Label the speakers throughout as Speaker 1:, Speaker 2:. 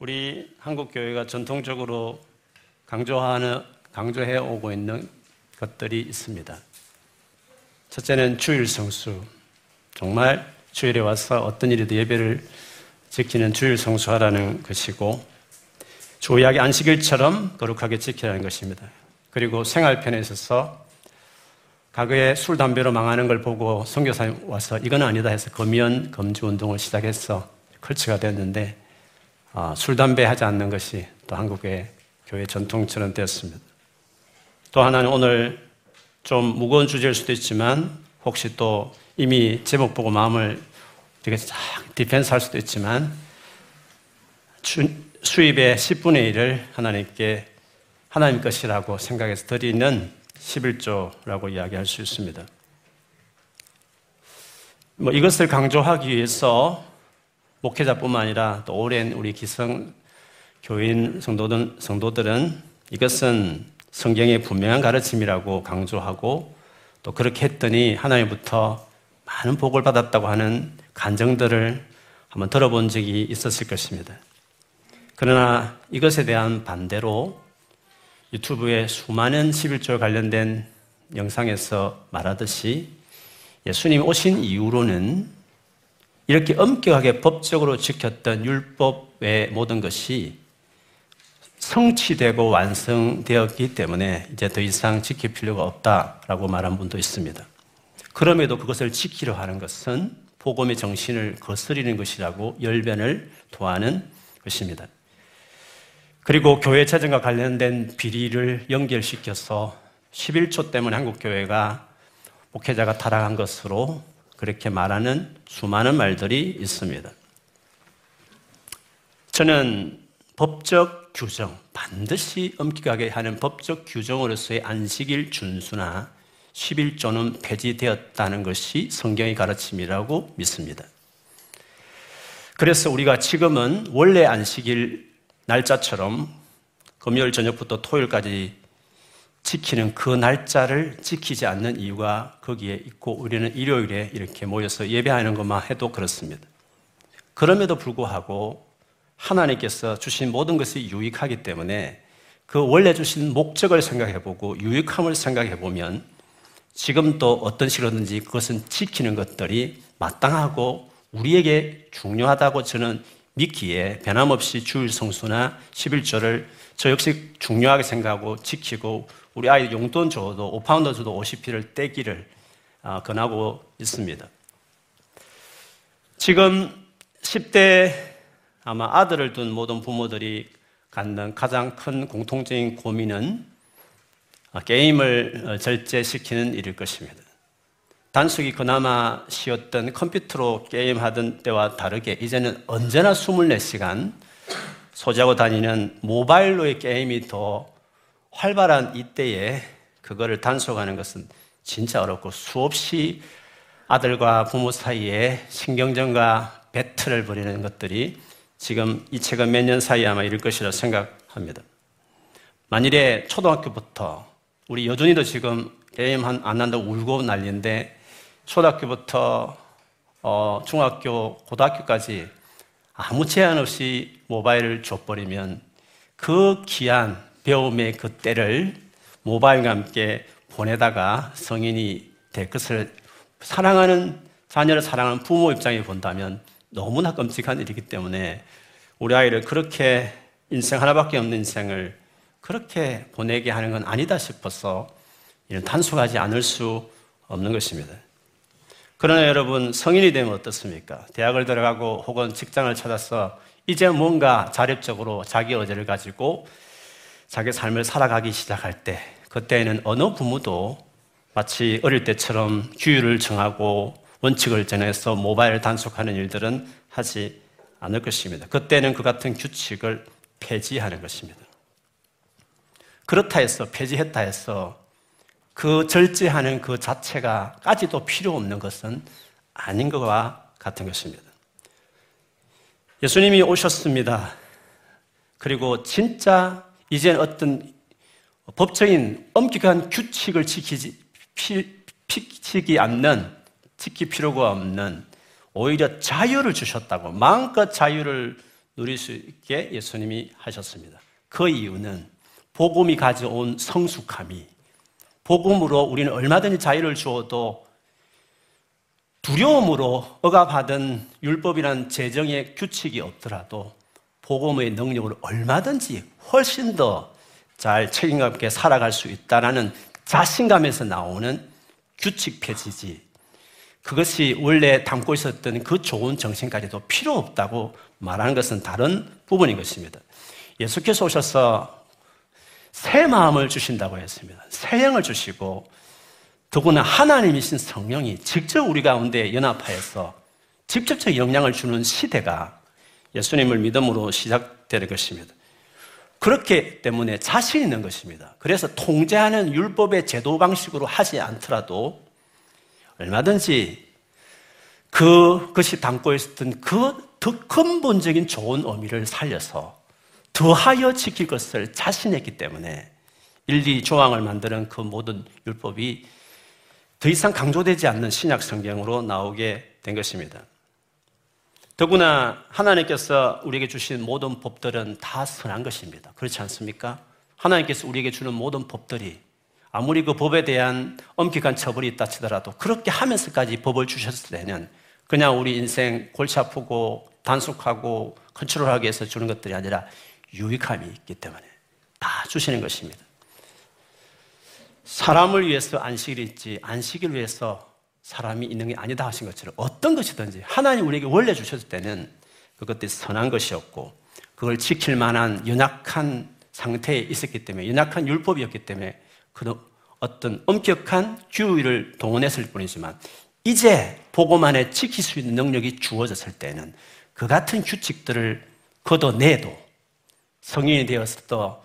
Speaker 1: 우리 한국 교회가 전통적으로 강조하는 강조해 오고 있는 것들이 있습니다. 첫째는 주일 성수. 정말 주일에 와서 어떤 일이든 예배를 지키는 주일 성수하라는 것이고 조약의 안식일처럼 거룩하게 지키라는 것입니다. 그리고 생활편에 있어서 과거에 술, 담배로 망하는 걸 보고 선교사님 와서 이건 아니다 해서 금연, 금주 운동을 시작해서 컬치가 되었는데 아, 술, 담배 하지 않는 것이 또 한국의 교회 전통처럼 되었습니다. 또 하나는 오늘 좀 무거운 주제일 수도 있지만 혹시 또 이미 제목 보고 마음을 되게 쫙 디펜스 할 수도 있지만 수입의 10분의 1을 하나님께 하나님 것이라고 생각해서 드리는 11조라고 이야기할 수 있습니다. 뭐 이것을 강조하기 위해서 목회자뿐만 아니라 또 오랜 우리 기성 교인 성도들, 성도들은 이것은 성경의 분명한 가르침이라고 강조하고 또 그렇게 했더니 하나님부터 많은 복을 받았다고 하는 간정들을 한번 들어본 적이 있었을 것입니다. 그러나 이것에 대한 반대로 유튜브에 수많은 11조 관련된 영상에서 말하듯이 예수님이 오신 이후로는 이렇게 엄격하게 법적으로 지켰던 율법의 모든 것이 성취되고 완성되었기 때문에 이제 더 이상 지킬 필요가 없다라고 말한 분도 있습니다. 그럼에도 그것을 지키려 하는 것은 복음의 정신을 거스리는 것이라고 열변을 토하는 것입니다. 그리고 교회 재정과 관련된 비리를 연결시켜서 11조 때문에 한국 교회가 목회자가 타락한 것으로 그렇게 말하는 수많은 말들이 있습니다. 저는 법적 규정, 반드시 엄격하게 하는 법적 규정으로서의 안식일 준수나 11조는 폐지되었다는 것이 성경의 가르침이라고 믿습니다. 그래서 우리가 지금은 원래 안식일 날짜처럼 금요일 저녁부터 토요일까지 지키는 그 날짜를 지키지 않는 이유가 거기에 있고 우리는 일요일에 이렇게 모여서 예배하는 것만 해도 그렇습니다. 그럼에도 불구하고 하나님께서 주신 모든 것이 유익하기 때문에 그 원래 주신 목적을 생각해 보고 유익함을 생각해 보면 지금도 어떤 식으로든지 그것은 지키는 것들이 마땅하고 우리에게 중요하다고 저는 믿기에 변함없이 주일 성수나 11조를 저 역시 중요하게 생각하고 지키고 우리 아이 용돈 줘도 5파운드 줘도 50피를 떼기를 아, 권하고 있습니다. 지금 10대 아마 아들을 둔 모든 부모들이 갖는 가장 큰 공통적인 고민은 게임을 어, 절제시키는 일일 것입니다. 단속이 그나마 쉬었던 컴퓨터로 게임하던 때와 다르게 이제는 언제나 24시간 소지하고 다니는 모바일로의 게임이 더 활발한 이때에 그거를 단속하는 것은 진짜 어렵고 수없이 아들과 부모 사이에 신경전과 배틀을 벌이는 것들이 지금 이 책은 몇 년 사이에 아마 이럴 것이라 생각합니다. 만일에 초등학교부터 우리 여준이도 지금 게임 안 한다고 울고 난리인데 초등학교부터 어, 중학교, 고등학교까지 아무 제한 없이 모바일을 줘버리면 그 귀한 배움의 그 때를 모바일과 함께 보내다가 성인이 될 것을 사랑하는 자녀를 사랑하는 부모 입장에 본다면 너무나 끔찍한 일이기 때문에 우리 아이를 그렇게 인생 하나밖에 없는 인생을 그렇게 보내게 하는 건 아니다 싶어서 이런 단속하지 않을 수 없는 것입니다. 그러나 여러분, 성인이 되면 어떻습니까? 대학을 들어가고 혹은 직장을 찾아서 이제 뭔가 자립적으로 자기 의지를 가지고 자기 삶을 살아가기 시작할 때, 그때에는 어느 부모도 마치 어릴 때처럼 규율을 정하고 원칙을 정해서 모바일 단속하는 일들은 하지 않을 것입니다. 그때는 그 같은 규칙을 폐지하는 것입니다. 그렇다 해서 폐지했다 해서 그 절제하는 그 자체가 까지도 필요 없는 것은 아닌 것과 같은 것입니다. 예수님이 오셨습니다. 그리고 진짜 이제 어떤 법적인 엄격한 규칙을 지키지, 피, 지키지 않는 지킬 필요가 없는 오히려 자유를 주셨다고 마음껏 자유를 누릴 수 있게 예수님이 하셨습니다. 그 이유는 복음이 가져온 성숙함이 복음으로 우리는 얼마든지 자유를 주어도 두려움으로 억압하던 율법이란 재정의 규칙이 없더라도 복음의 능력으로 얼마든지 훨씬 더 잘 책임감 있게 살아갈 수 있다라는 자신감에서 나오는 규칙 폐지지. 그것이 원래 담고 있었던 그 좋은 정신까지도 필요 없다고 말하는 것은 다른 부분인 것입니다. 예수께서 오셔서 새 마음을 주신다고 했습니다. 새 영을 주시고 더구나 하나님이신 성령이 직접 우리 가운데 연합하여서 직접적 영향을 주는 시대가 예수님을 믿음으로 시작되는 것입니다. 그렇기 때문에 자신 있는 것입니다. 그래서 통제하는 율법의 제도 방식으로 하지 않더라도 얼마든지 그 것이 담고 있었던 그 더 근본적인 좋은 의미를 살려서 더하여 지킬 것을 자신했기 때문에 1, 2 조항을 만드는 그 모든 율법이 더 이상 강조되지 않는 신약 성경으로 나오게 된 것입니다. 더구나 하나님께서 우리에게 주신 모든 법들은 다 선한 것입니다. 그렇지 않습니까? 하나님께서 우리에게 주는 모든 법들이 아무리 그 법에 대한 엄격한 처벌이 있다 치더라도 그렇게 하면서까지 법을 주셨을 때는 그냥 우리 인생 골치 아프고 단속하고 컨트롤하기 위해서 주는 것들이 아니라 유익함이 있기 때문에 다 주시는 것입니다. 사람을 위해서 안식일 있지 안식일 위해서 사람이 있는 게 아니다 하신 것처럼 어떤 것이든지 하나님 우리에게 원래 주셨을 때는 그것들이 선한 것이었고 그걸 지킬 만한 연약한 상태에 있었기 때문에 연약한 율법이었기 때문에 그 어떤 엄격한 규율을 동원했을 뿐이지만 이제 안에 지킬 수 있는 능력이 주어졌을 때는 그 같은 규칙들을 걷어내도 성인이 되어서도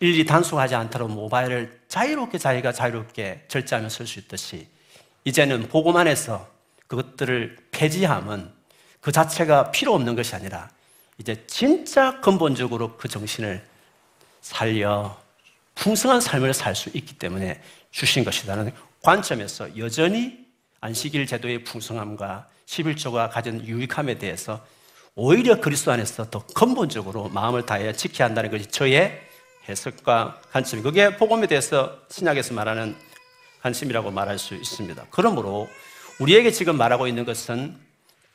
Speaker 1: 일일이 단속하지 않도록 모바일을 자유롭게 자기가 자유롭게 절제하며 쓸 수 있듯이 이제는 복음 안에서 그것들을 폐지함은 그 자체가 필요 없는 것이 아니라 이제 진짜 근본적으로 그 정신을 살려 풍성한 삶을 살 수 있기 때문에 주신 것이라는 관점에서 여전히 안식일 제도의 풍성함과 11조가 가진 유익함에 대해서 오히려 그리스도 안에서 더 근본적으로 마음을 다해 지켜야 한다는 것이 저의 해석과 관점. 그게 복음에 대해서 신약에서 말하는 관심이라고 말할 수 있습니다. 그러므로 우리에게 지금 말하고 있는 것은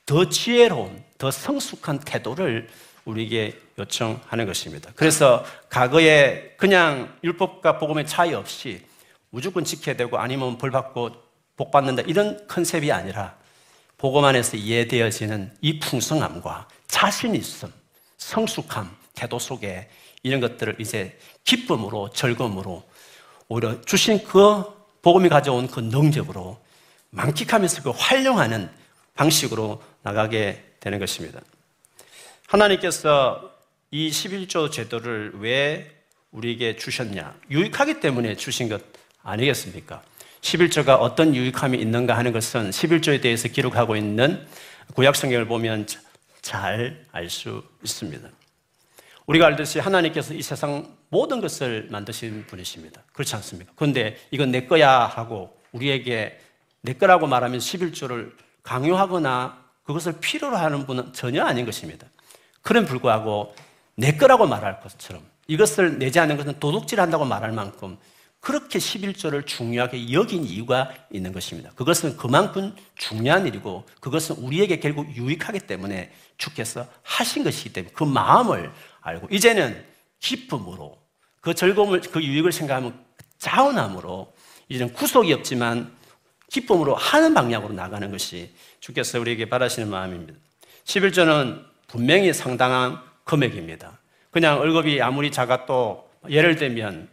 Speaker 1: 더 지혜로운, 더 성숙한 태도를 우리에게 요청하는 것입니다. 그래서 과거에 그냥 율법과 복음의 차이 없이 무조건 지켜야 되고 아니면 벌 받고 복 받는다 이런 컨셉이 아니라 복음 안에서 이해되어지는 이 풍성함과 자신 있음, 성숙함, 태도 속에 이런 것들을 이제 기쁨으로 즐거움으로 오히려 주신 그 복음이 가져온 그 능력으로 만끽하면서 그 활용하는 방식으로 나가게 되는 것입니다. 하나님께서 이 11조 제도를 왜 우리에게 주셨냐? 유익하기 때문에 주신 것 아니겠습니까? 11조가 어떤 유익함이 있는가 하는 것은 11조에 대해서 기록하고 있는 구약 성경을 보면 잘 알 수 있습니다. 우리가 알듯이 하나님께서 이 세상 모든 것을 만드신 분이십니다. 그렇지 않습니까? 그런데 이건 내 거야 하고 우리에게 내 거라고 말하면 11조를 강요하거나 그것을 필요로 하는 분은 전혀 아닌 것입니다. 그런 불구하고 내 거라고 말할 것처럼 이것을 내지 않는 것은 도둑질 한다고 말할 만큼 그렇게 11조를 중요하게 여긴 이유가 있는 것입니다. 그것은 그만큼 중요한 일이고 그것은 우리에게 결국 유익하기 때문에 주께서 하신 것이기 때문에 그 마음을 알고 이제는 기쁨으로 그 즐거움을 그 유익을 생각하면 자원함으로 이제는 구속이 없지만 기쁨으로 하는 방향으로 나가는 것이 주께서 우리에게 바라시는 마음입니다. 11조는 분명히 상당한 금액입니다. 그냥 월급이 아무리 작아도 예를 들면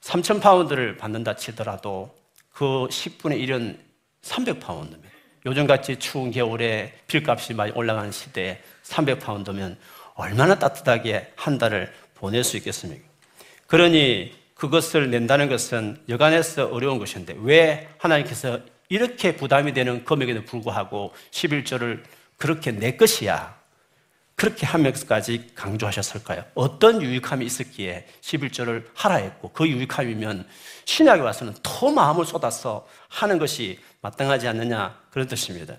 Speaker 1: 3천 파운드를 받는다 치더라도 그 10분의 1은 300파운드입니다. 요즘같이 추운 겨울에 필값이 많이 올라가는 시대에 300파운드면 얼마나 따뜻하게 한 달을 보낼 수 있겠습니까? 그러니 그것을 낸다는 것은 여간해서 어려운 것인데 왜 하나님께서 이렇게 부담이 되는 금액에도 불구하고 11조를 그렇게 내 것이야. 그렇게 하면서까지 강조하셨을까요? 어떤 유익함이 있었기에 11조를 하라 했고 그 유익함이면 신약에 와서는 더 마음을 쏟아서 하는 것이 마땅하지 않느냐 그런 뜻입니다.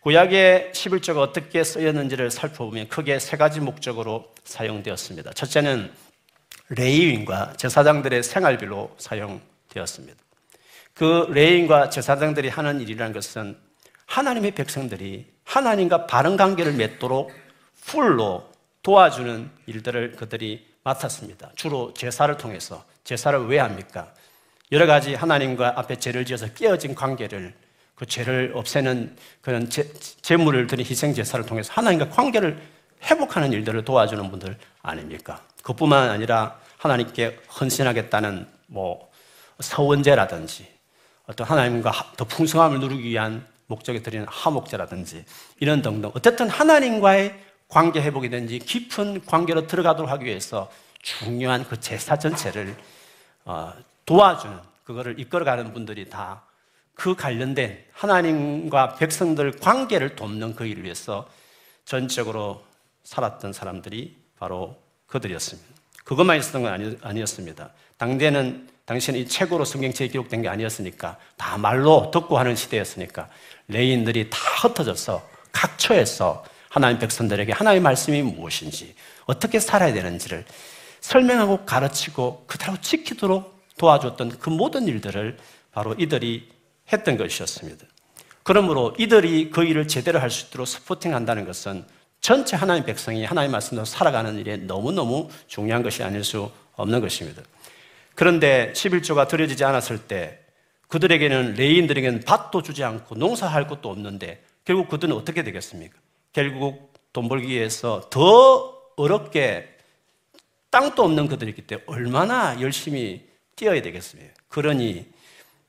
Speaker 1: 구약의 11조가 어떻게 쓰였는지를 살펴보면 크게 세 가지 목적으로 사용되었습니다. 첫째는 레위인과 제사장들의 생활비로 사용되었습니다. 그 레위인과 제사장들이 하는 일이라는 것은 하나님의 백성들이 하나님과 바른 관계를 맺도록 full로 도와주는 일들을 그들이 맡았습니다. 주로 제사를 통해서 제사를 왜 합니까? 여러 가지 하나님과 앞에 죄를 지어서 깨어진 관계를 그 죄를 없애는 그런 제, 제물을 드린 희생 제사를 통해서 하나님과 관계를 회복하는 일들을 도와주는 분들 아닙니까? 그뿐만 아니라 하나님께 헌신하겠다는 뭐 서원제라든지 어떤 하나님과 더 풍성함을 누리기 위한 목적에 드리는 하목제라든지 이런 등등 어쨌든 하나님과의 관계 회복이든지 깊은 관계로 들어가도록 하기 위해서 중요한 그 제사 전체를 어, 도와주는 그거를 이끌어가는 분들이 다 그 관련된 하나님과 백성들 관계를 돕는 그 일을 위해서 전적으로 살았던 사람들이 바로 그들이었습니다. 그것만 있었던 건 아니, 었습니다 당대는 당시에는 이 책으로 성경책에 기록된 게 아니었으니까 다 말로 듣고 하는 시대였으니까 레인들이 다 흩어져서 각처에서 하나님 백성들에게 하나님의 말씀이 무엇인지 어떻게 살아야 되는지를 설명하고 가르치고 그대로 지키도록 도와줬던 그 모든 일들을 바로 이들이 했던 것이었습니다. 그러므로 이들이 그 일을 제대로 할 수 있도록 스포팅 한다는 것은 전체 하나님 백성이 하나님 말씀대로 살아가는 일에 너무너무 중요한 것이 아닐 수 없는 것입니다. 그런데 11조가 드려지지 않았을 때 그들에게는 레인들에게는 밭도 주지 않고 농사할 것도 없는데 결국 그들은 어떻게 되겠습니까? 결국 돈 벌기 위해서 더 어렵게 땅도 없는 그들이기 때문에 얼마나 열심히 뛰어야 되겠습니까? 그러니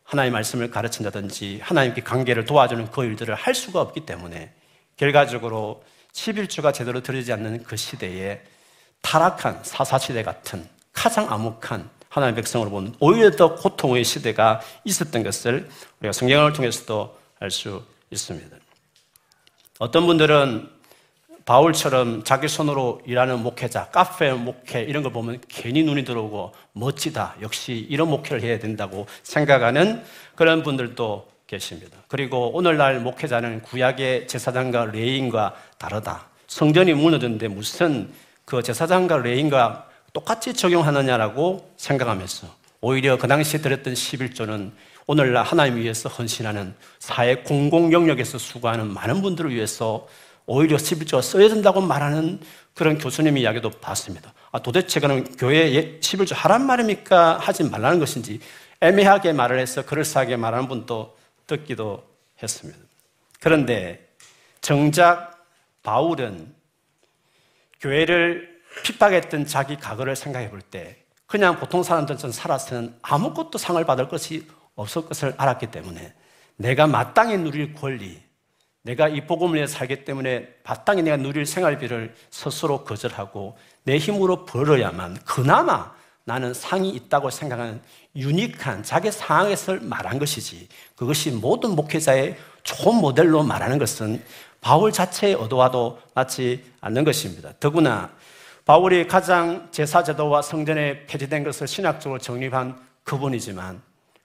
Speaker 1: 하나님의 말씀을 가르친다든지 하나님께 관계를 도와주는 그 일들을 할 수가 없기 때문에 결과적으로 11조가 제대로 들어지지 않는 그 시대에 타락한 사사시대 같은 가장 암묵한 하나님의 백성으로 보면 오히려 더 고통의 시대가 있었던 것을 우리가 성경을 통해서도 알 수 있습니다. 어떤 분들은 바울처럼 자기 손으로 일하는 목회자, 카페 목회 이런 걸 보면 괜히 눈이 들어오고 멋지다. 역시 이런 목회를 해야 된다고 생각하는 그런 분들도 계십니다. 그리고 오늘날 목회자는 구약의 제사장과 레인과 다르다. 성전이 무너졌는데 무슨 그 제사장과 레인과 똑같이 적용하느냐라고 생각하면서 오히려 그 당시에 들었던 11조는 오늘날 하나님 위해서 헌신하는 사회 공공 영역에서 수고하는 많은 분들을 위해서 오히려 11조가 써야 된다고 말하는 그런 교수님 이야기도 봤습니다. 아, 도대체 그는 교회에 11조 하란 말입니까? 하지 말라는 것인지 애매하게 말을 해서 그럴싸하게 말하는 분도 듣기도 했습니다. 그런데 정작 바울은 교회를 핍박했던 자기 과거를 생각해 볼 때 그냥 보통 사람들처럼 살았으면 아무것도 상을 받을 것이 없을 것을 알았기 때문에 내가 마땅히 누릴 권리, 내가 이 복음을 위해 살기 때문에 마땅히 내가 누릴 생활비를 스스로 거절하고 내 힘으로 벌어야만 그나마 나는 상이 있다고 생각하는 유니크한 자기 상황에서 말한 것이지 그것이 모든 목회자의 좋은 모델로 말하는 것은 바울 자체의 의도와도 맞지 않는 것입니다. 더구나 바울이 가장 제사제도와 성전에 폐지된 것을 신학적으로 정립한 그분이지만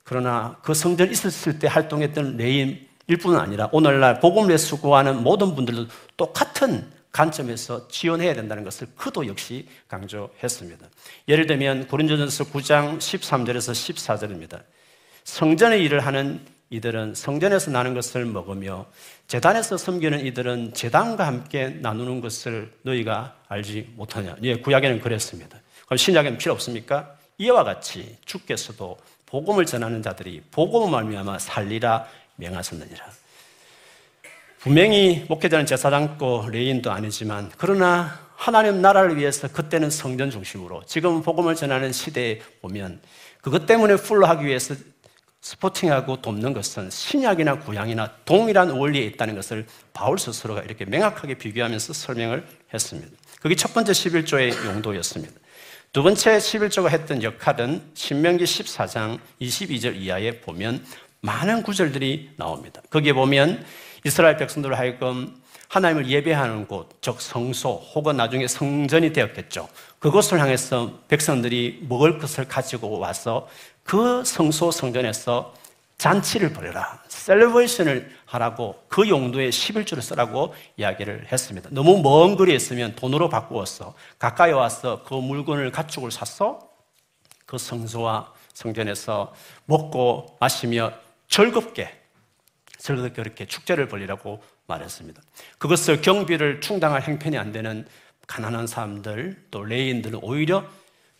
Speaker 1: 그러나 그 성전 있었을 때 활동했던 레인일 뿐은 아니라 오늘날 복음을 수고하는 모든 분들도 똑같은 관점에서 지원해야 된다는 것을 그도 역시 강조했습니다. 예를 들면 고린도전서 9장 13절에서 14절입니다. 성전의 일을 하는 이들은 성전에서 나는 것을 먹으며 재단에서 섬기는 이들은 재단과 함께 나누는 것을 너희가 알지 못하냐. 예, 구약에는 그랬습니다. 그럼 신약에는 필요 없습니까? 이와 같이 주께서도 복음을 전하는 자들이 복음을 말미암아 살리라 명하셨느니라. 분명히 목회자는 제사장도 레위인도 아니지만 그러나 하나님 나라를 위해서 그때는 성전 중심으로 지금 복음을 전하는 시대에 보면 그것 때문에 full로 하기 위해서 supporting하고 돕는 것은 신약이나 구약이나 동일한 원리에 있다는 것을 바울 스스로가 이렇게 명확하게 비교하면서 설명을 했습니다. 그게 첫 번째 11조의 용도였습니다. 두 번째 11조가 했던 역할은 신명기 14장 22절 이하에 보면 많은 구절들이 나옵니다. 거기에 보면 이스라엘 백성들 하여금 하나님을 예배하는 곳, 즉 성소 혹은 나중에 성전이 되었겠죠. 그곳을 향해서 백성들이 먹을 것을 가지고 와서 그 성소 성전에서 잔치를 벌여라. celebration을 하라고 그 용도의 11조를 쓰라고 이야기를 했습니다. 너무 먼 거리에 있으면 돈으로 바꾸어서. 가까이 와서 그 물건을 가축을 사서 그 성소와 성전에서 먹고 마시며 즐겁게 즐겁게 그렇게 축제를 벌리라고 말했습니다. 그것을 경비를 충당할 형편이 안 되는 가난한 사람들 또 레인들은 오히려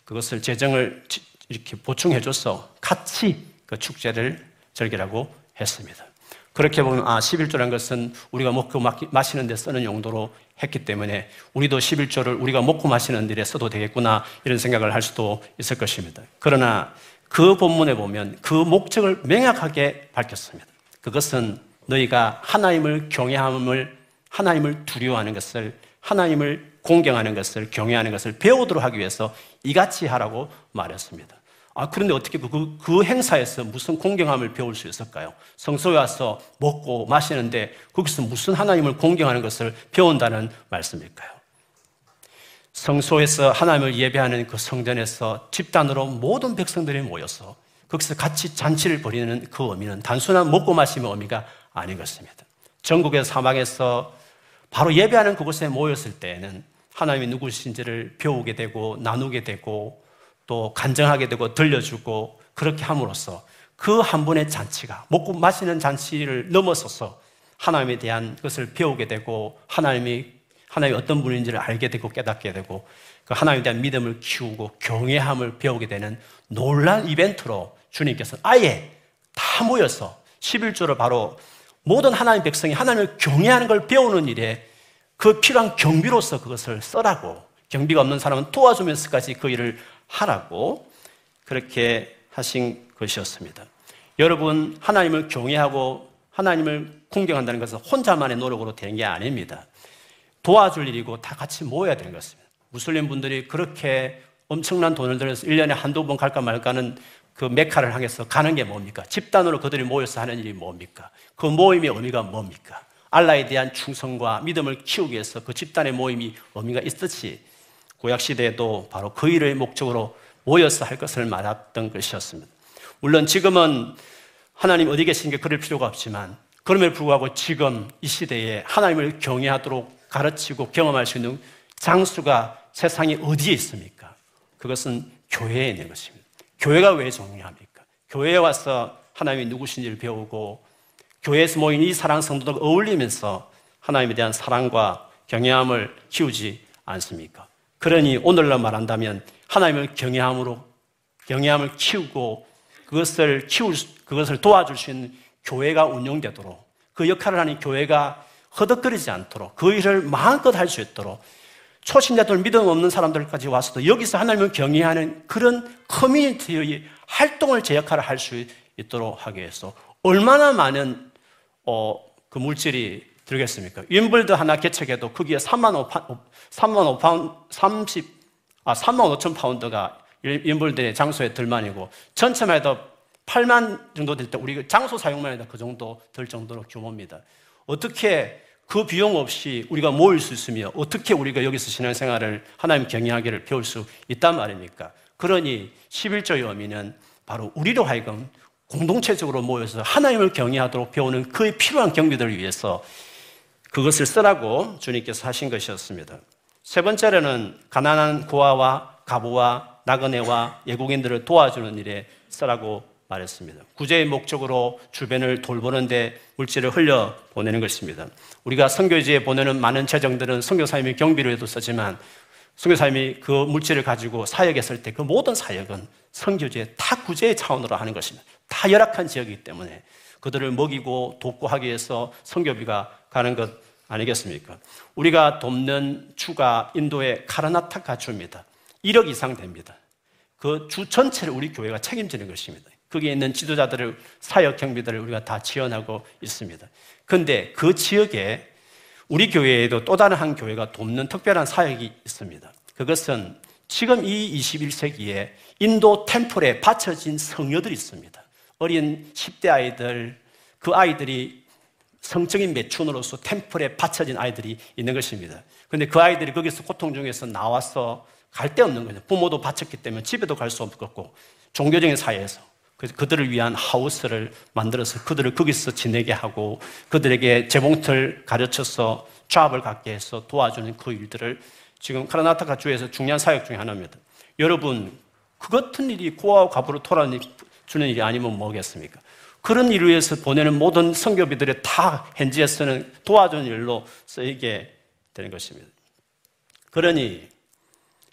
Speaker 1: 그것을 재정을 이렇게 보충해줘서 같이 그 축제를 즐기라고 했습니다. 그렇게 보면 아 11조라는 것은 우리가 먹고 마시는 데 쓰는 용도로 했기 때문에 우리도 11조를 우리가 먹고 마시는 일에 써도 되겠구나 이런 생각을 할 수도 있을 것입니다. 그러나 그 본문에 보면 그 목적을 명확하게 밝혔습니다. 그것은 너희가 하나님을 경외함을 하나님을 두려워하는 것을 하나님을 공경하는 것을 경외하는 것을 배우도록 하기 위해서 이같이 하라고 말했습니다. 아, 그런데 어떻게 그, 그 행사에서 무슨 공경함을 배울 수 있을까요? 성소에 와서 먹고 마시는데 거기서 무슨 하나님을 공경하는 것을 배운다는 말씀일까요? 성소에서 하나님을 예배하는 그 성전에서 집단으로 모든 백성들이 모여서 거기서 같이 잔치를 벌이는 그 의미는 단순한 먹고 마시는 의미가 아닌 것입니다. 전국의 사막에서 바로 예배하는 그곳에 모였을 때에는 하나님이 누구신지를 배우게 되고 나누게 되고 또 간증하게 되고 들려주고 그렇게 함으로써 그한 분의 잔치가 먹고 마시는 잔치를 넘어서서 하나님에 대한 것을 배우게 되고 하나님이 하나님이 어떤 분인지를 알게 되고 깨닫게 되고 그 하나님에 대한 믿음을 키우고 경외함을 배우게 되는 놀란 이벤트로 주님께서 아예 다 모여서 11조를 바로 모든 하나님 백성이 하나님을 경외하는 걸 배우는 일에 그 필요한 경비로서 그것을 써라고 경비가 없는 사람은 도와주면서까지 그 일을 하라고 그렇게 하신 것이었습니다. 여러분, 하나님을 경외하고 하나님을 궁경한다는 것은 혼자만의 노력으로 되는 게 아닙니다. 도와줄 일이고 다 같이 모여야 되는 것입니다. 무슬림 분들이 그렇게 엄청난 돈을 들여서 1년에 한두 번 갈까 말까 는 그 메카를 향해서 가는 게 뭡니까? 집단으로 그들이 모여서 하는 일이 뭡니까? 그 모임의 의미가 뭡니까? 알라에 대한 충성과 믿음을 키우기 위해서 그 집단의 모임이 의미가 있듯이 구약 시대에도 바로 그 일을 목적으로 모여서 할 것을 말했던 것이었습니다. 물론 지금은 하나님 어디 계신 게 그럴 필요가 없지만 그럼에도 불구하고 지금 이 시대에 하나님을 경외하도록 가르치고 경험할 수 있는 장수가 세상에 어디에 있습니까? 그것은 교회에 있는 것입니다. 교회가 왜 중요합니까? 교회에 와서 하나님이 누구신지를 배우고 교회에서 모인 이 사랑 성도들과 어울리면서 하나님에 대한 사랑과 경외함을 키우지 않습니까? 그러니 오늘날 말한다면 하나님을 경외함으로 경외함을 키우고 그것을 키울 그것을 도와줄 수 있는 교회가 운영되도록 그 역할을 하는 교회가 허덕거리지 않도록 그 일을 마음껏 할 수 있도록 초신자들 믿음 없는 사람들까지 와서도 여기서 하나님을 경외하는 그런 커뮤니티의 활동을 제 역할을 할 수 있도록 하기 위해서 얼마나 많은 어, 그 물질이 들겠습니까? 윈블드 하나 개척해도 거기에 3만 5파, 3만 5파운 30, 아, 3만 5천 파운드가 윈블드의 장소에 들만이고 전체만 해도 8만 정도 될 때 우리 장소 사용만 해도 그 정도 될 정도로 규모입니다. 어떻게 그 비용 없이 우리가 모일 수 있으며 어떻게 우리가 여기서 신앙생활을 하나님 경영하기를 배울 수 있단 말입니까? 그러니 11조의 의미는 바로 우리로 하여금 공동체적으로 모여서 하나님을 경외하도록 배우는 그에 필요한 경비들을 위해서 그것을 쓰라고 주님께서 하신 것이었습니다. 세 번째로는 가난한 고아와 가부와 나그네와 예국인들을 도와주는 일에 쓰라고 말했습니다. 구제의 목적으로 주변을 돌보는데 물질을 흘려 보내는 것입니다. 우리가 선교지에 보내는 많은 재정들은 선교사님이 경비로도 쓰지만 선교사님이 그 물질을 가지고 사역에 쓸때그 모든 사역은 선교지에 다 구제의 차원으로 하는 것입니다. 다 열악한 지역이기 때문에 그들을 먹이고 돕고 하기 위해서 성교비가 가는 것 아니겠습니까? 우리가 돕는 주가 인도의 카라나타 가주입니다. 1억 이상 됩니다. 그 주 전체를 우리 교회가 책임지는 것입니다. 거기에 있는 지도자들을 사역 경비들을 우리가 다 지원하고 있습니다. 그런데 그 지역에 우리 교회에도 또 다른 한 교회가 돕는 특별한 사역이 있습니다. 그것은 지금 이 21세기에 인도 템플에 바쳐진 성녀들이 있습니다. 어린 10대 아이들, 그 아이들이 성적인 매춘으로서 템플에 바쳐진 아이들이 있는 것입니다. 근데 그 아이들이 거기서 고통 중에서 나와서 갈 데 없는 거죠. 부모도 바쳤기 때문에 집에도 갈 수 없었고, 종교적인 사회에서. 그래서 그들을 위한 하우스를 만들어서 그들을 거기서 지내게 하고 그들에게 재봉틀 가르쳐서 잡을 갖게 해서 도와주는 그 일들을 지금 카라나타카 주에서 중요한 사역 중에 하나입니다. 여러분, 그 같은 일이 고아와 과부로 돌아주는 일이 아니면 뭐겠습니까? 그런 일을 위해서 보내는 모든 성교비들의 다 현지에서는 도와주는 일로 쓰이게 되는 것입니다. 그러니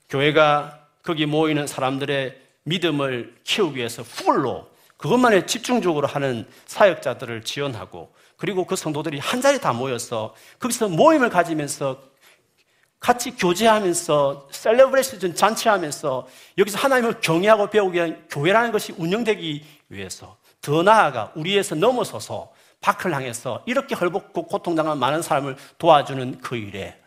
Speaker 1: 교회가 거기 모이는 사람들의 믿음을 키우기 위해서 풀로 그것만에 집중적으로 하는 사역자들을 지원하고 그리고 그 성도들이 한 자리 다 모여서 거기서 모임을 가지면서 같이 교제하면서 셀레브레이션 잔치하면서 여기서 하나님을 경외하고 배우기 위한 교회라는 것이 운영되기 위해서 더 나아가 우리에서 넘어서서 밖을 향해서 이렇게 헐벗고 고통당한 많은 사람을 도와주는 그 일에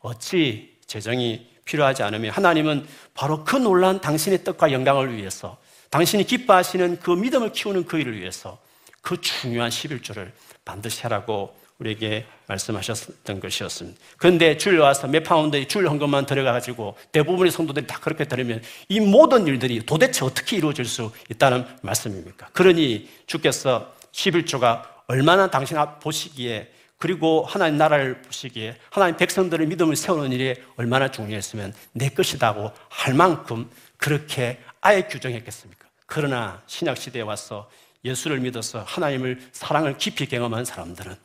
Speaker 1: 어찌 재정이 필요하지 않으면 하나님은 바로 그 놀란 당신의 뜻과 영광을 위해서 당신이 기뻐하시는 그 믿음을 키우는 그 일을 위해서 그 중요한 11조를 반드시 하라고 우리에게 말씀하셨던 것이었습니다. 그런데 줄 와서 몇 파운드의 줄 헌금만 들어가가지고 대부분의 성도들이 다 그렇게 들으면 이 모든 일들이 도대체 어떻게 이루어질 수 있다는 말씀입니까? 그러니 주께서 11조가 얼마나 당신 앞 보시기에 그리고 하나님 나라를 보시기에 하나님 백성들의 믿음을 세우는 일에 얼마나 중요했으면 내 것이다고 할 만큼 그렇게 아예 규정했겠습니까? 그러나 신약 시대에 와서 예수를 믿어서 하나님을 사랑을 깊이 경험한 사람들은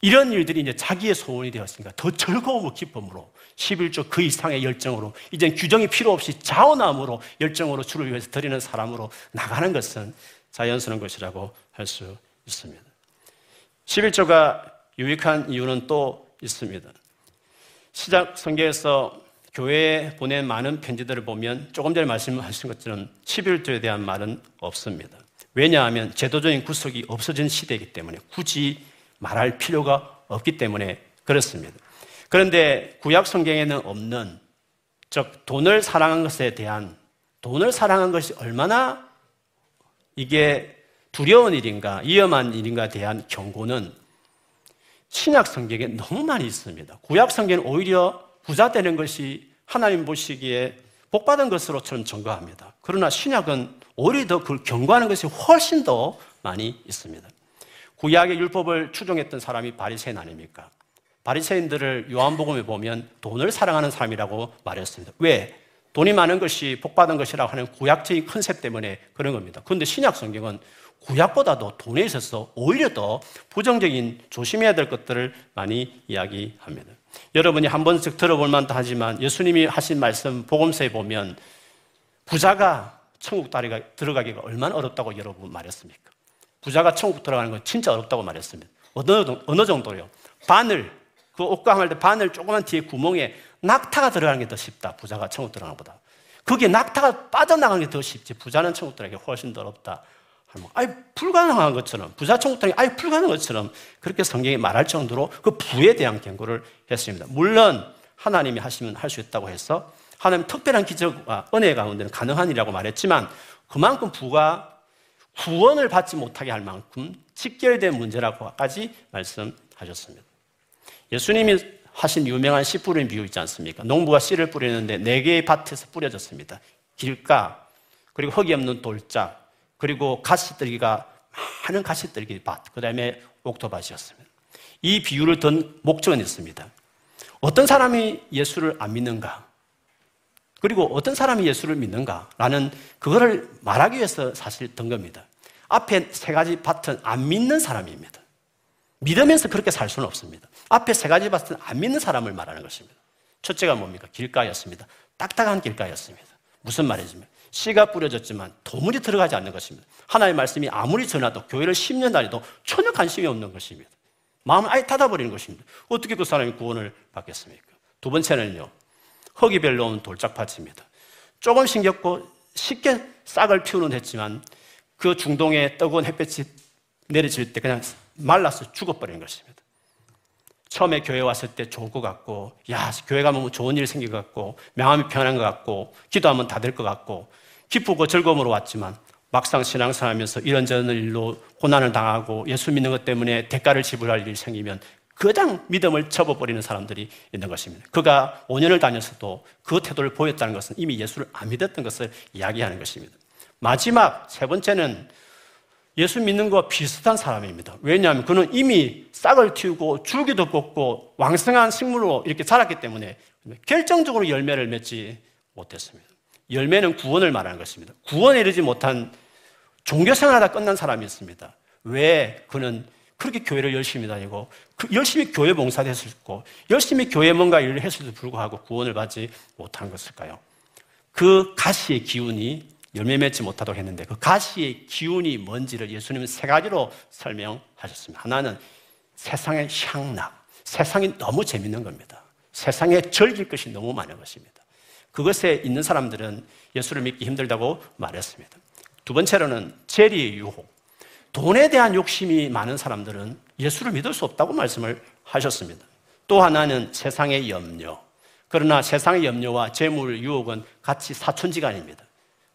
Speaker 1: 이런 일들이 이제 자기의 소원이 되었으니까 더 즐거움과 기쁨으로 11조 그 이상의 열정으로 이제 규정이 필요 없이 자원함으로 열정으로 주를 위해서 드리는 사람으로 나가는 것은 자연스러운 것이라고 할 수 있습니다. 11조가 유익한 이유는 또 있습니다. 시작 성경에서 교회에 보낸 많은 편지들을 보면 조금 전에 말씀하신 것처럼 11조에 대한 말은 없습니다. 왜냐하면 제도적인 구석이 없어진 시대이기 때문에 굳이 말할 필요가 없기 때문에 그렇습니다. 그런데 구약 성경에는 없는 즉 돈을 사랑한 것에 대한 돈을 사랑한 것이 얼마나 이게 두려운 일인가 위험한 일인가에 대한 경고는 신약 성경에 너무 많이 있습니다. 구약 성경은 오히려 부자 되는 것이 하나님 보시기에 복받은 것으로처럼 증거합니다. 그러나 신약은 오히려 더 그걸 경고하는 것이 훨씬 더 많이 있습니다. 구약의 율법을 추종했던 사람이 바리새인 아닙니까? 바리새인들을 요한복음에 보면 돈을 사랑하는 사람이라고 말했습니다. 왜? 돈이 많은 것이 복받은 것이라고 하는 구약적인 컨셉 때문에 그런 겁니다. 그런데 신약 성경은 구약보다도 돈에 있어서 오히려 더 부정적인 조심해야 될 것들을 많이 이야기합니다. 여러분이 한 번씩 들어볼 만도 하지만 예수님이 하신 말씀 복음서에 보면 부자가 천국 다리가 들어가기가 얼마나 어렵다고 여러분 말했습니까? 부자가 천국 들어가는 건 진짜 어렵다고 말했습니다. 어느, 어느 정도요? 바늘, 그 옷감 할때 바늘 조그만 뒤에 구멍에 낙타가 들어가는 게 더 쉽다. 부자가 천국 들어가는 것보다. 그게 낙타가 빠져나가는 게 더 쉽지. 부자는 천국 들어가기 훨씬 더 어렵다. 아예 불가능한 것처럼 부자 천국 들어가기 아예 불가능한 것처럼 그렇게 성경이 말할 정도로 그 부에 대한 경고를 했습니다. 물론 하나님이 하시면 할 수 있다고 해서 하나님 특별한 기적과 은혜 가운데는 가능한 일이라고 말했지만 그만큼 부가 구원을 받지 못하게 할 만큼 직결된 문제라고까지 말씀하셨습니다. 예수님이 하신 유명한 씨 뿌리는 비유 있지 않습니까? 농부가 씨를 뿌리는데 네 개의 밭에서 뿌려졌습니다. 길가, 그리고 흙이 없는 돌짝, 그리고 가시떨기가 많은 가시떨기 밭, 그 다음에 옥토밭이었습니다. 이 비유를 든 목적은 있습니다. 어떤 사람이 예수를 안 믿는가? 그리고 어떤 사람이 예수를 믿는가라는 그거를 말하기 위해서 사실 든 겁니다. 앞에 세 가지 밭은 안 믿는 사람입니다. 믿으면서 그렇게 살 수는 없습니다. 앞에 세 가지 밭은 안 믿는 사람을 말하는 것입니다. 첫째가 뭡니까? 길가였습니다. 딱딱한 길가였습니다. 무슨 말이지만 씨가 뿌려졌지만 도무지 들어가지 않는 것입니다. 하나님의 말씀이 아무리 전하도 교회를 10년 다니도 전혀 관심이 없는 것입니다. 마음을 아예 닫아버리는 것입니다. 어떻게 그 사람이 구원을 받겠습니까? 두 번째는요. 별로 없는 돌짝밭입니다. 조금 신겼고 쉽게 싹을 피우는 했지만 그 중동에 뜨거운 햇볕이 내려질 때 그냥 말라서 죽어버리는 것입니다. 처음에 교회 왔을 때 좋을 것 같고, 야, 교회 가면 좋은 일 생길 것 같고, 명함이 편한 것 같고, 기도하면 다 될 것 같고, 기쁘고 즐거움으로 왔지만, 막상 신앙생활하면서 이런저런 일로 고난을 당하고 예수 믿는 것 때문에 대가를 지불할 일이 생기면 그장 믿음을 접어버리는 사람들이 있는 것입니다. 그가 5년을 다녔어도 그 태도를 보였다는 것은 이미 예수를 안 믿었던 것을 이야기하는 것입니다. 마지막 세 번째는 예수 믿는 거 비슷한 사람입니다. 왜냐하면 그는 이미 싹을 틔우고 줄기도 뽑고 왕성한 식물로 이렇게 자랐기 때문에 결정적으로 열매를 맺지 못했습니다. 열매는 구원을 말하는 것입니다. 구원에 이르지 못한 종교 생활하다 끝난 사람이 있습니다. 왜 그는 그렇게 교회를 열심히 다니고 그 열심히 교회 봉사도 했었고 열심히 교회 뭔가 일을 했을도 불구하고 구원을 받지 못한 것일까요? 그 가시의 기운이 열매 맺지 못하도록 했는데 그 가시의 기운이 뭔지를 예수님은 세 가지로 설명하셨습니다. 하나는 세상의 향락, 세상이 너무 재밌는 겁니다. 세상에 즐길 것이 너무 많은 것입니다. 그것에 있는 사람들은 예수를 믿기 힘들다고 말했습니다. 두 번째로는 재리의 유혹. 돈에 대한 욕심이 많은 사람들은 예수를 믿을 수 없다고 말씀을 하셨습니다. 또 하나는 세상의 염려. 그러나 세상의 염려와 재물 유혹은 같이 사촌지간입니다.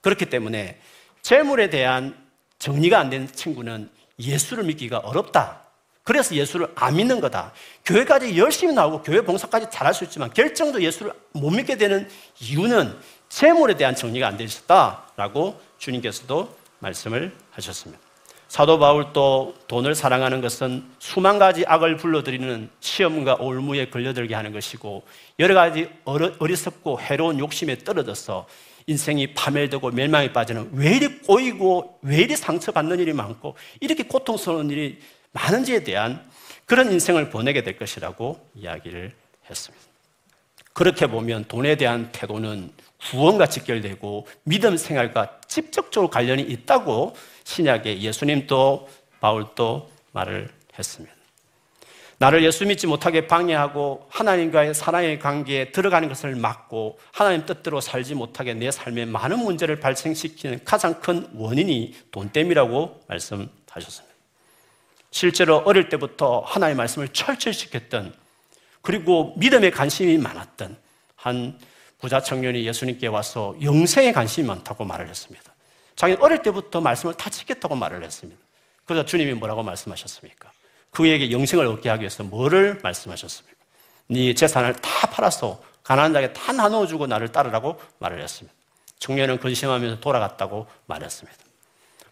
Speaker 1: 그렇기 때문에 재물에 대한 정리가 안 된 친구는 예수를 믿기가 어렵다. 그래서 예수를 안 믿는 거다. 교회까지 열심히 나오고 교회 봉사까지 잘할 수 있지만 결정도 예수를 못 믿게 되는 이유는 재물에 대한 정리가 안 되어 있었다라고 주님께서도 말씀을 하셨습니다. 사도 바울도 돈을 사랑하는 것은 수만 가지 악을 불러들이는 시험과 올무에 걸려들게 하는 것이고 여러 가지 어리석고 해로운 욕심에 떨어져서 인생이 파멸되고 멸망에 빠지는 왜 이리 꼬이고 왜 이리 상처받는 일이 많고 이렇게 고통스러운 일이 많은지에 대한 그런 인생을 보내게 될 것이라고 이야기를 했습니다. 그렇게 보면 돈에 대한 태도는 구원과 직결되고 믿음 생활과 직접적으로 관련이 있다고 신약에 예수님도 바울도 말을 했습니다. 나를 예수 믿지 못하게 방해하고 하나님과의 사랑의 관계에 들어가는 것을 막고 하나님 뜻대로 살지 못하게 내 삶에 많은 문제를 발생시키는 가장 큰 원인이 돈 때문이라고 말씀하셨습니다. 실제로 어릴 때부터 하나님의 말씀을 철저히 지켰던 그리고 믿음에 관심이 많았던 한 부자 청년이 예수님께 와서 영생에 관심이 많다고 말을 했습니다. 자기는 어릴 때부터 말씀을 다 지켰다고 말을 했습니다. 그래서 주님이 뭐라고 말씀하셨습니까? 그에게 영생을 얻게 하기 위해서 뭐를 말씀하셨습니까? 네 재산을 다 팔아서 가난한 자에게 다 나눠주고 나를 따르라고 말을 했습니다. 청년은 근심하면서 돌아갔다고 말했습니다.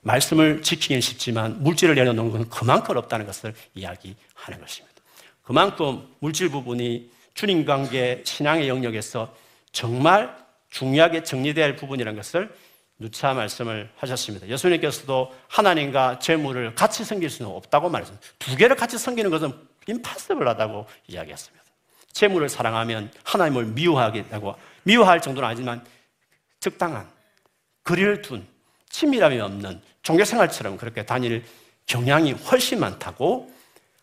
Speaker 1: 말씀을 지키긴 쉽지만 물질을 내려놓는 것은 그만큼 어렵다는 것을 이야기하는 것입니다. 그만큼 물질 부분이 주님 관계 신앙의 영역에서 정말 중요하게 할 부분이라는 것을 누차 말씀을 하셨습니다. 예수님께서도 하나님과 재물을 같이 섬길 수는 없다고 말했습니다. 두 개를 같이 섬기는 것은 임파서블하다고 이야기했습니다. 재물을 사랑하면 하나님을 미워하게 되고 미워할 정도는 아니지만 적당한 거리를 둔 친밀함이 없는 종교생활처럼 그렇게 다닐 경향이 훨씬 많다고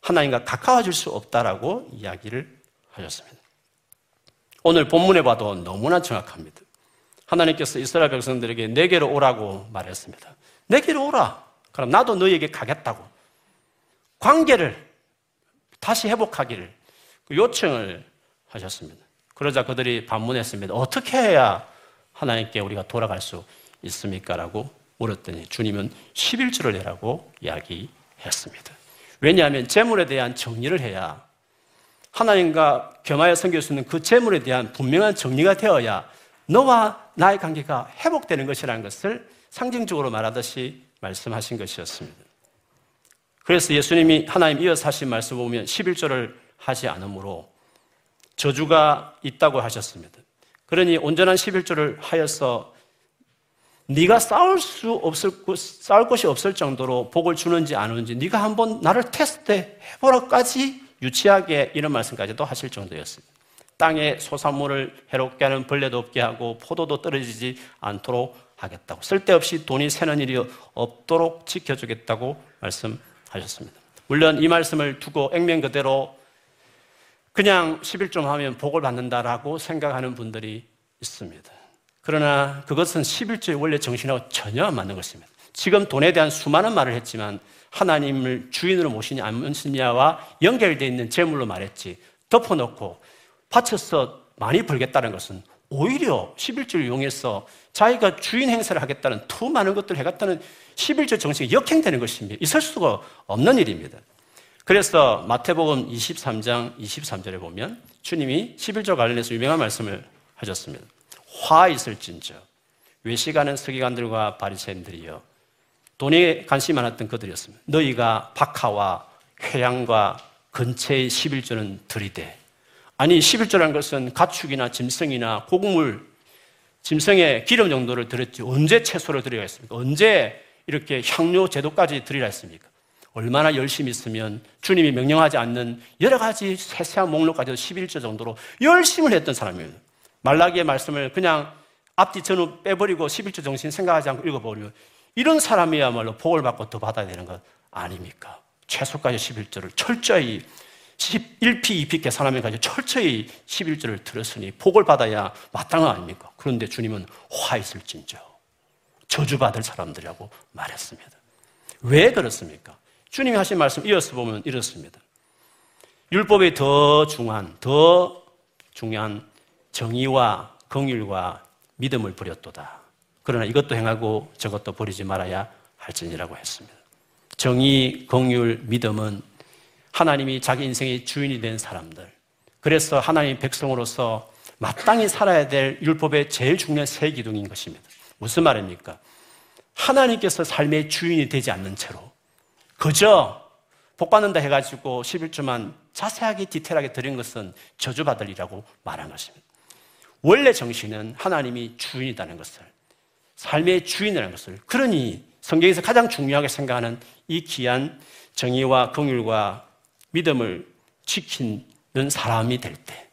Speaker 1: 하나님과 가까워질 수 없다라고 이야기를 하셨습니다. 오늘 본문에 봐도 너무나 정확합니다. 하나님께서 이스라엘 백성들에게 내게로 오라고 말했습니다. 내게로 오라. 그럼 나도 너에게 가겠다고. 관계를 다시 회복하기를 그 요청을 하셨습니다. 그러자 그들이 반문했습니다. 어떻게 해야 하나님께 우리가 돌아갈 수 있습니까? 라고 물었더니 주님은 11주를 내라고 이야기했습니다. 왜냐하면 재물에 대한 정리를 해야 하나님과 겸하여 섬길 수 있는 그 재물에 대한 분명한 정리가 되어야 너와 나의 관계가 회복되는 것이라는 것을 상징적으로 말하듯이 말씀하신 것이었습니다. 그래서 예수님이 하나님 이어서 하신 말씀 보면 11조를 하지 않으므로 저주가 있다고 하셨습니다. 그러니 온전한 11조를 하여서 네가 싸울 수 없을 싸울 것이 없을 정도로 복을 주는지 안 주는지 네가 한번 나를 테스트 해 보라까지 유치하게 이런 말씀까지도 하실 정도였습니다. 땅에 소산물을 해롭게 하는 벌레도 없게 하고 포도도 떨어지지 않도록 하겠다고 쓸데없이 돈이 새는 일이 없도록 지켜주겠다고 말씀하셨습니다. 물론 이 말씀을 두고 액면 그대로 그냥 11좀 하면 복을 받는다라고 생각하는 분들이 있습니다. 그러나 그것은 11조의 원래 정신하고 전혀 안 맞는 것입니다. 지금 돈에 대한 수많은 말을 했지만 하나님을 주인으로 모시냐 안 모시냐와 연결되어 있는 재물로 말했지 덮어놓고 바쳐서 많이 벌겠다는 것은 오히려 11조를 이용해서 자기가 주인 행세를 하겠다는 더 많은 것들을 해갔다는 11조 정신이 역행되는 것입니다. 있을 수가 없는 일입니다. 그래서 마태복음 23장 23절에 보면 주님이 11조 관련해서 유명한 말씀을 하셨습니다. 화 있을진저 외식하는 서기관들과 바리새인들이요 돈에 관심이 많았던 그들이었습니다. 너희가 박하와 회양과 근처의 11조는 들이대. 아니 11조라는 것은 가축이나 짐승이나 곡물, 짐승의 기름 정도를 들었지 언제 채소를 드려야 했습니까? 언제 이렇게 향료 제도까지 드리라 했습니까? 얼마나 열심히 있으면 주님이 명령하지 않는 여러 가지 세세한 목록까지도 11조 정도로 열심을 했던 사람이에요. 말라기의 말씀을 그냥 앞뒤 전후 빼버리고 11조 정신 생각하지 않고 읽어버리면 이런 사람이야말로 복을 받고 더 받아야 되는 것 아닙니까? 최소까지 11조를 철저히 1피, 2피 계산하면 가지고 철저히 11조를 들었으니 복을 받아야 마땅한 아닙니까? 그런데 주님은 화 있을진저 저주받을 사람들이라고 말했습니다. 왜 그렇습니까? 주님이 하신 말씀 이어서 보면 이렇습니다. 율법의 더 중요한, 더 중요한 정의와 긍휼과 믿음을 버렸도다. 그러나 이것도 행하고 저것도 버리지 말아야 할지니라고 했습니다. 정의, 긍휼, 믿음은 하나님이 자기 인생의 주인이 된 사람들. 그래서 하나님 백성으로서 마땅히 살아야 될 율법의 제일 중요한 세 기둥인 것입니다. 무슨 말입니까? 하나님께서 삶의 주인이 되지 않는 채로 그저 복 받는다 해가지고 11주만 자세하게 디테일하게 드린 것은 저주받으리라고 말한 것입니다. 원래 정신은 하나님이 주인이라는 것을, 삶의 주인이라는 것을, 그러니 성경에서 가장 중요하게 생각하는 이 귀한 정의와 긍휼과 믿음을 지키는 사람이 될 때,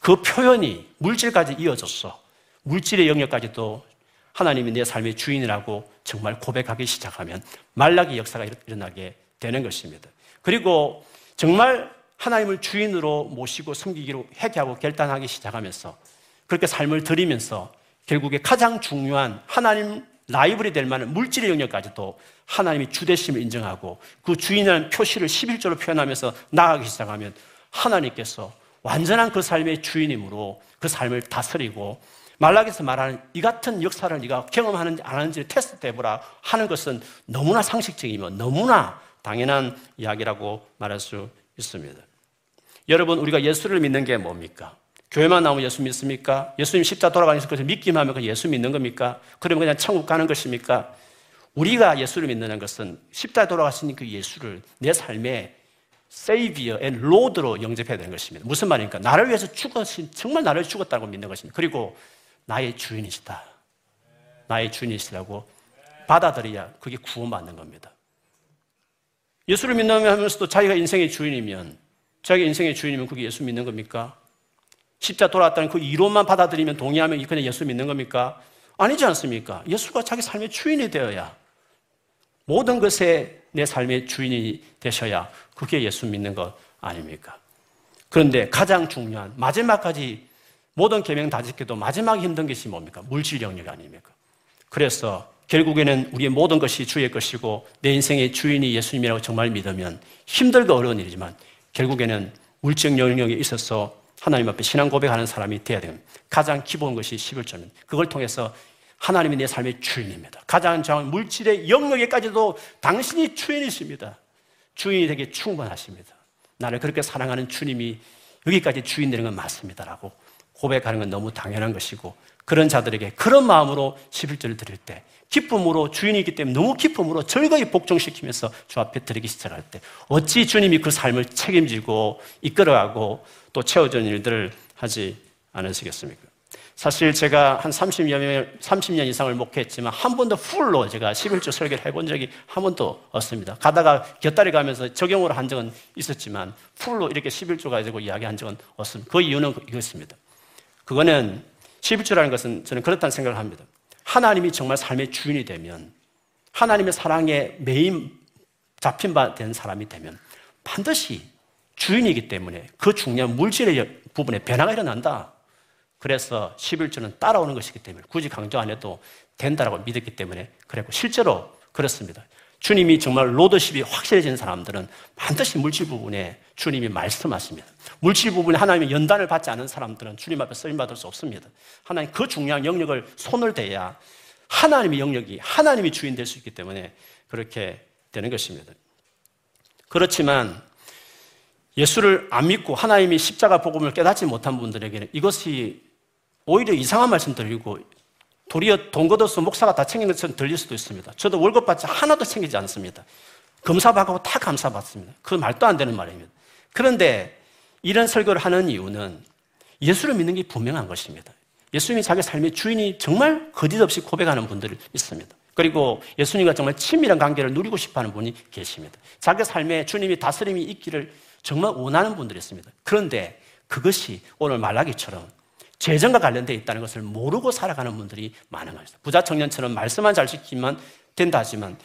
Speaker 1: 그 표현이 물질까지 이어졌어. 물질의 영역까지도 하나님이 내 삶의 주인이라고 정말 고백하기 시작하면 말락의 역사가 일어나게 되는 것입니다. 그리고 정말 하나님을 주인으로 모시고 섬기기로 회개하고 결단하기 시작하면서 그렇게 삶을 들이면서 결국에 가장 중요한 하나님 라이벌이 될 만한 물질의 영역까지도 하나님이 주대심을 인정하고 그 주인이라는 표시를 11조로 표현하면서 나아가기 시작하면 하나님께서 완전한 그 삶의 주인이므로 그 삶을 다스리고 말락에서 말하는 이 같은 역사를 네가 경험하는지 안 하는지 테스트 해보라 하는 것은 너무나 상식적이며 너무나 당연한 이야기라고 말할 수 있습니다. 여러분, 우리가 예수를 믿는 게 뭡니까? 교회만 나오면 예수 믿습니까? 예수님 십자 돌아가셔서 그래서 믿기만 하면 예수 믿는 겁니까? 그러면 그냥 천국 가는 것입니까? 우리가 예수를 믿는 것은 십자가에 돌아가신 그 예수를 내 삶에 Savior and Lord로 영접해야 되는 것입니다. 무슨 말입니까? 나를 위해서 죽으신, 정말 나를 죽었다고 믿는 것입니다. 그리고 나의 주인이시다. 나의 주인이시라고 받아들여야 그게 구원받는 겁니다. 예수를 믿는면서도 자기가 인생의 주인이면, 자기 인생의 주인이면 그게 예수 믿는 겁니까? 십자가 돌아가셨다는 그 이론만 받아들이면 동의하면 그냥 예수 믿는 겁니까? 아니지 않습니까? 예수가 자기 삶의 주인이 되어야 모든 것에 내 삶의 주인이 되셔야 그게 예수 믿는 것 아닙니까? 그런데 가장 중요한 마지막까지 모든 계명 다 지켜도 마지막 힘든 것이 뭡니까? 물질 영역 아닙니까? 그래서 결국에는 우리의 모든 것이 주의 것이고 내 인생의 주인이 예수님이라고 정말 믿으면 힘들고 어려운 일이지만 결국에는 물질 영역에 있어서 하나님 앞에 신앙 고백하는 사람이 되어야 됩니다. 가장 기본 것이 11조입니다. 그걸 통해서 하나님이 내 삶의 주인입니다. 가장 정한 물질의 영역에까지도 당신이 주인이십니다. 주인이 되게 충분하십니다. 나를 그렇게 사랑하는 주님이 여기까지 주인 되는 건 맞습니다라고 고백하는 건 너무 당연한 것이고 그런 자들에게 그런 마음으로 11절을 드릴 때 기쁨으로 주인이기 때문에 너무 기쁨으로 즐거이 복종시키면서 주 앞에 드리기 시작할 때 어찌 주님이 그 삶을 책임지고 이끌어가고 또 채워주는 일들을 하지 않으시겠습니까? 사실 제가 한 30년, 30년 이상을 목회했지만 한 번도 full로 제가 11조 설교를 해본 적이 한 번도 없습니다. 가다가 곁다리 가면서 적용으로 한 적은 있었지만 full로 이렇게 11조 가지고 이야기한 적은 없습니다. 그 이유는 이것입니다. 그거는 11조라는 것은 저는 그렇다는 생각을 합니다. 하나님이 정말 삶의 주인이 되면 하나님의 사랑에 매인 잡힌 바 된 사람이 되면 반드시 주인이기 때문에 그 중요한 물질의 부분에 변화가 일어난다. 그래서 11조는 따라오는 것이기 때문에 굳이 강조 안 해도 된다라고 믿었기 때문에 그랬고 실제로 그렇습니다. 주님이 정말 로더십이 확실해진 사람들은 반드시 물질 부분에 주님이 말씀하십니다. 물질 부분에 하나님의 연단을 받지 않은 사람들은 주님 앞에 쓰임받을 수 없습니다. 하나님 그 중요한 영역을 손을 대야 하나님의 영역이 하나님이 주인 될 수 있기 때문에 그렇게 되는 것입니다. 그렇지만 예수를 안 믿고 하나님이 십자가 복음을 깨닫지 못한 분들에게는 이것이 오히려 이상한 말씀 드리고 도리어 돈 걷어서 목사가 다 챙긴 것처럼 들릴 수도 있습니다. 저도 월급 받지 하나도 챙기지 않습니다. 검사받고 다 감사받습니다. 그 말도 안 되는 말입니다. 그런데 이런 설교를 하는 이유는 예수를 믿는 게 분명한 것입니다. 예수님이 자기 삶의 주인이 정말 거짓없이 고백하는 분들이 있습니다. 그리고 예수님과 정말 친밀한 관계를 누리고 싶어 하는 분이 계십니다. 자기 삶에 주님이 다스림이 있기를 정말 원하는 분들이 있습니다. 그런데 그것이 오늘 말라기처럼 재정과 관련되어 있다는 것을 모르고 살아가는 분들이 많은 것입니다. 부자 청년처럼 말씀만 잘 지키면 된다 하지만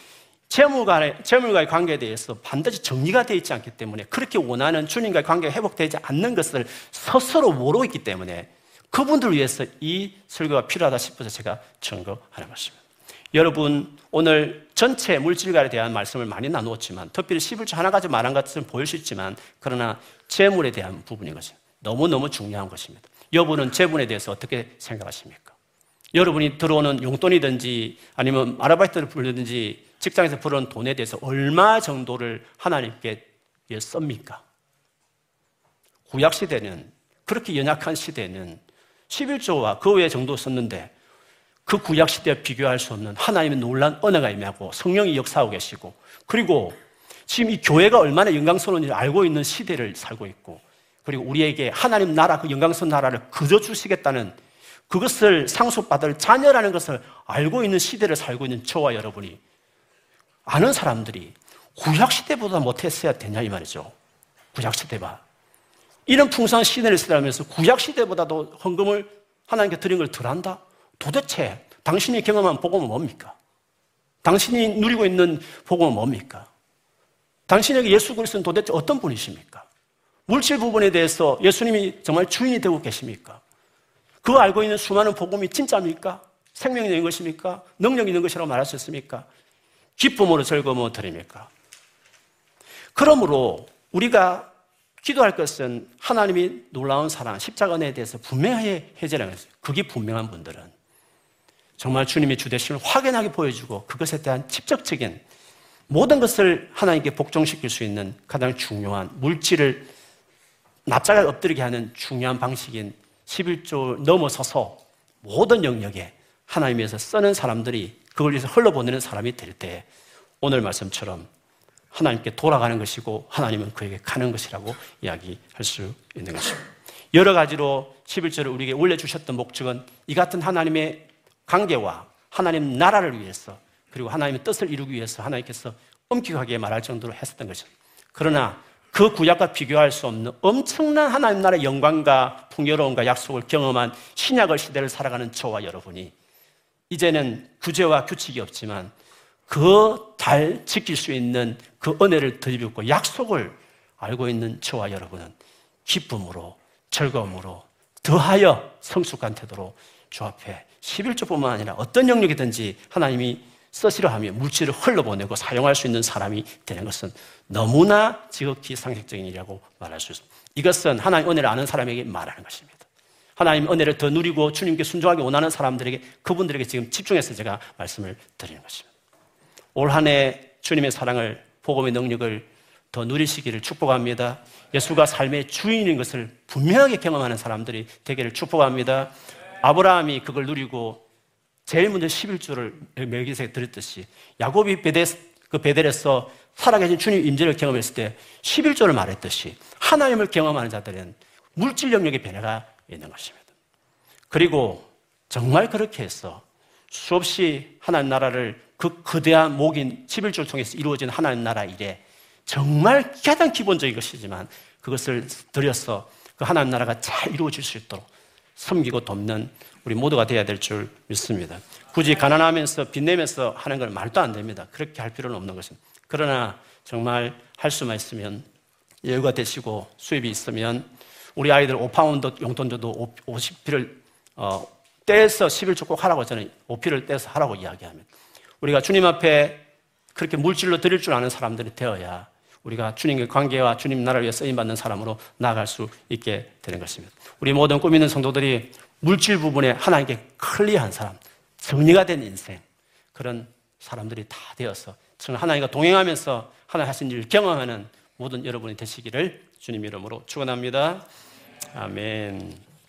Speaker 1: 재물과의, 재물과의 관계에 대해서 반드시 정리가 되어 있지 않기 때문에 그렇게 원하는 주님과의 관계가 회복되지 않는 것을 스스로 모르고 있기 때문에 그분들을 위해서 이 설교가 필요하다 싶어서 제가 증거하는 것입니다. 여러분, 오늘 전체 물질과에 대한 말씀을 많이 나누었지만, 특별히 11조 하나 가지 말한 것은 보일 수 있지만, 그러나 재물에 대한 부분인 것입니다. 너무너무 중요한 것입니다. 여러분은 재물에 대해서 어떻게 생각하십니까? 여러분이 들어오는 용돈이든지 아니면 아르바이트를 부르든지 직장에서 벌어온 돈에 대해서 얼마 정도를 하나님께 씁니까? 구약 시대는 그렇게 연약한 시대는 11조와 그 외 정도 썼는데 그 구약 시대와 비교할 수 없는 하나님의 놀란 은혜가 임하고 성령이 역사하고 계시고 그리고 지금 이 교회가 얼마나 영광스러운지 알고 있는 시대를 살고 있고 그리고 우리에게 하나님 나라 그 영광스러운 나라를 거저 주시겠다는 그것을 상속받을 자녀라는 것을 알고 있는 시대를 살고 있는 저와 여러분이 아는 사람들이 구약 시대보다 못했어야 되냐 이 말이죠. 구약 시대봐. 이런 풍성한 시대를 살아면서 구약 시대보다도 헌금을 하나님께 드린 걸 덜한다? 도대체 당신이 경험한 복음은 뭡니까? 당신이 누리고 있는 복음은 뭡니까? 당신에게 예수 그리스도는 도대체 어떤 분이십니까? 물질 부분에 대해서 예수님이 정말 주인이 되고 계십니까? 그 알고 있는 수많은 복음이 진짜입니까? 생명이 있는 것입니까? 능력이 있는 것이라고 말할 수 있습니까? 기쁨으로 즐거움을 드립니까? 그러므로 우리가 기도할 것은 하나님이 놀라운 사랑, 십자가 은혜에 대해서 분명하게 해제라는 것이요 그게 분명한 분들은 정말 주님의 주대심을 확연하게 보여주고 그것에 대한 직접적인 모든 것을 하나님께 복종시킬 수 있는 가장 중요한 물질을 납작하게 엎드리게 하는 중요한 방식인 11조 넘어서서 모든 영역에 하나님에서 쓰는 사람들이 그걸 위해서 흘러보내는 사람이 될 때 오늘 말씀처럼 하나님께 돌아가는 것이고 하나님은 그에게 가는 것이라고 이야기할 수 있는 것입니다. 여러 가지로 11절을 우리에게 올려주셨던 목적은 이 같은 하나님의 관계와 하나님 나라를 위해서 그리고 하나님의 뜻을 이루기 위해서 하나님께서 엄격하게 말할 정도로 했었던 것입니다. 그러나 그 구약과 비교할 수 없는 엄청난 하나님 나라의 영광과 풍요로움과 약속을 경험한 신약을 시대를 살아가는 저와 여러분이 이제는 구제와 규칙이 없지만 그 잘 지킬 수 있는 그 은혜를 드리고 약속을 알고 있는 저와 여러분은 기쁨으로 즐거움으로 더하여 성숙한 태도로 주 앞에 11조뿐만 아니라 어떤 영역이든지 하나님이 쓰시려 하며 물질을 흘러보내고 사용할 수 있는 사람이 되는 것은 너무나 지극히 상식적인 일이라고 말할 수 있습니다. 이것은 하나님 은혜를 아는 사람에게 말하는 것입니다. 하나님 은혜를 더 누리고 주님께 순종하기 원하는 사람들에게 그분들에게 지금 집중해서 제가 말씀을 드리는 것입니다. 올 한 해 주님의 사랑을 복음의 능력을 더 누리시기를 축복합니다. 예수가 삶의 주인인 것을 분명하게 경험하는 사람들이 되기를 축복합니다. 아브라함이 그걸 누리고 제일 먼저 11조를 멜기세에 드렸듯이 야곱이 베델, 그 베델에서 살아계신 주님 임재를 경험했을 때 11조를 말했듯이 하나님을 경험하는 자들은 물질 영역의 변화가 있는 것입니다. 그리고 정말 그렇게 해서 수없이 하나님 나라를 그 거대한 목인 11조를 통해서 이루어진 하나님 나라 일에 정말 가장 기본적인 것이지만 그것을 들여서 그 하나님 나라가 잘 이루어질 수 있도록 섬기고 돕는 우리 모두가 되어야 될 줄 믿습니다. 굳이 가난하면서 빚내면서 하는 건 말도 안 됩니다. 그렇게 할 필요는 없는 것입니다. 그러나 정말 할 수만 있으면 여유가 되시고 수입이 있으면 우리 아이들 5파운드 용돈 줘도 50p를 어, 떼서 11조 꼭 하라고 저는 5p를 떼서 하라고 이야기합니다. 우리가 주님 앞에 그렇게 물질로 드릴 줄 아는 사람들이 되어야 우리가 주님의 관계와 주님 나라를 위해 쓰임받는 사람으로 나아갈 수 있게 되는 것입니다. 우리 모든 꿈 있는 성도들이 물질 부분에 하나님께 clear한 사람, 정리가 된 인생, 그런 사람들이 다 되어서 정말 하나님과 동행하면서 하나님 하신 일을 경험하는 모든 여러분이 되시기를 주님 이름으로 축원합니다. 아멘.